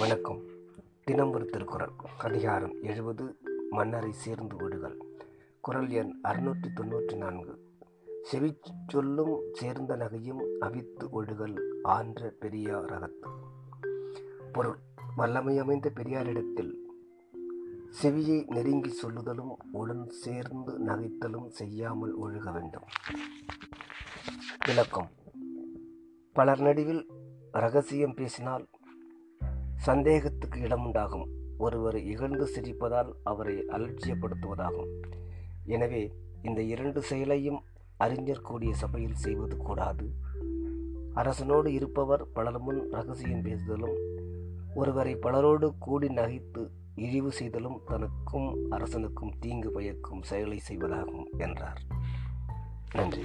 வணக்கம். தினம் ஒரு திருக்குறள். அதிகாரம் எழுபது மன்னரை சேர்ந்து விடுதல். குரல் எண் அறுநூற்றி தொண்ணூற்றி நான்கு. செவி சொல்லும் சேர்ந்த நகையும் அவித்து ஒழுகல் ஆன்ற பெரியார் அகத்து பொருள். வல்லமையமைந்த பெரியாரிடத்தில் செவியை நெருங்கி சொல்லுதலும் உடன் சேர்ந்து நகைத்தலும் செய்யாமல் ஒழுக வேண்டும். விளக்கம். பலர் நடுவில் ரகசியம் பேசினால் சந்தேகத்துக்கு இடமுண்டாகும். ஒருவரை இகழ்ந்து சிரிப்பதால் அவரை அலட்சியப்படுத்துவதாகும். எனவே இந்த இரண்டு செயலையும் அறிஞர் கூடிய சபையில் செய்வது கூடாது. அரசனோடு இருப்பவர் பலர் முன் ரகசியம் பேசுதலும் ஒருவரை பலரோடு கூடி நகைத்து இழிவு செய்தலும் தனக்கும் அரசனுக்கும் தீங்கு பயக்கும் செயலை செய்வதாகும் என்றார். நன்றி.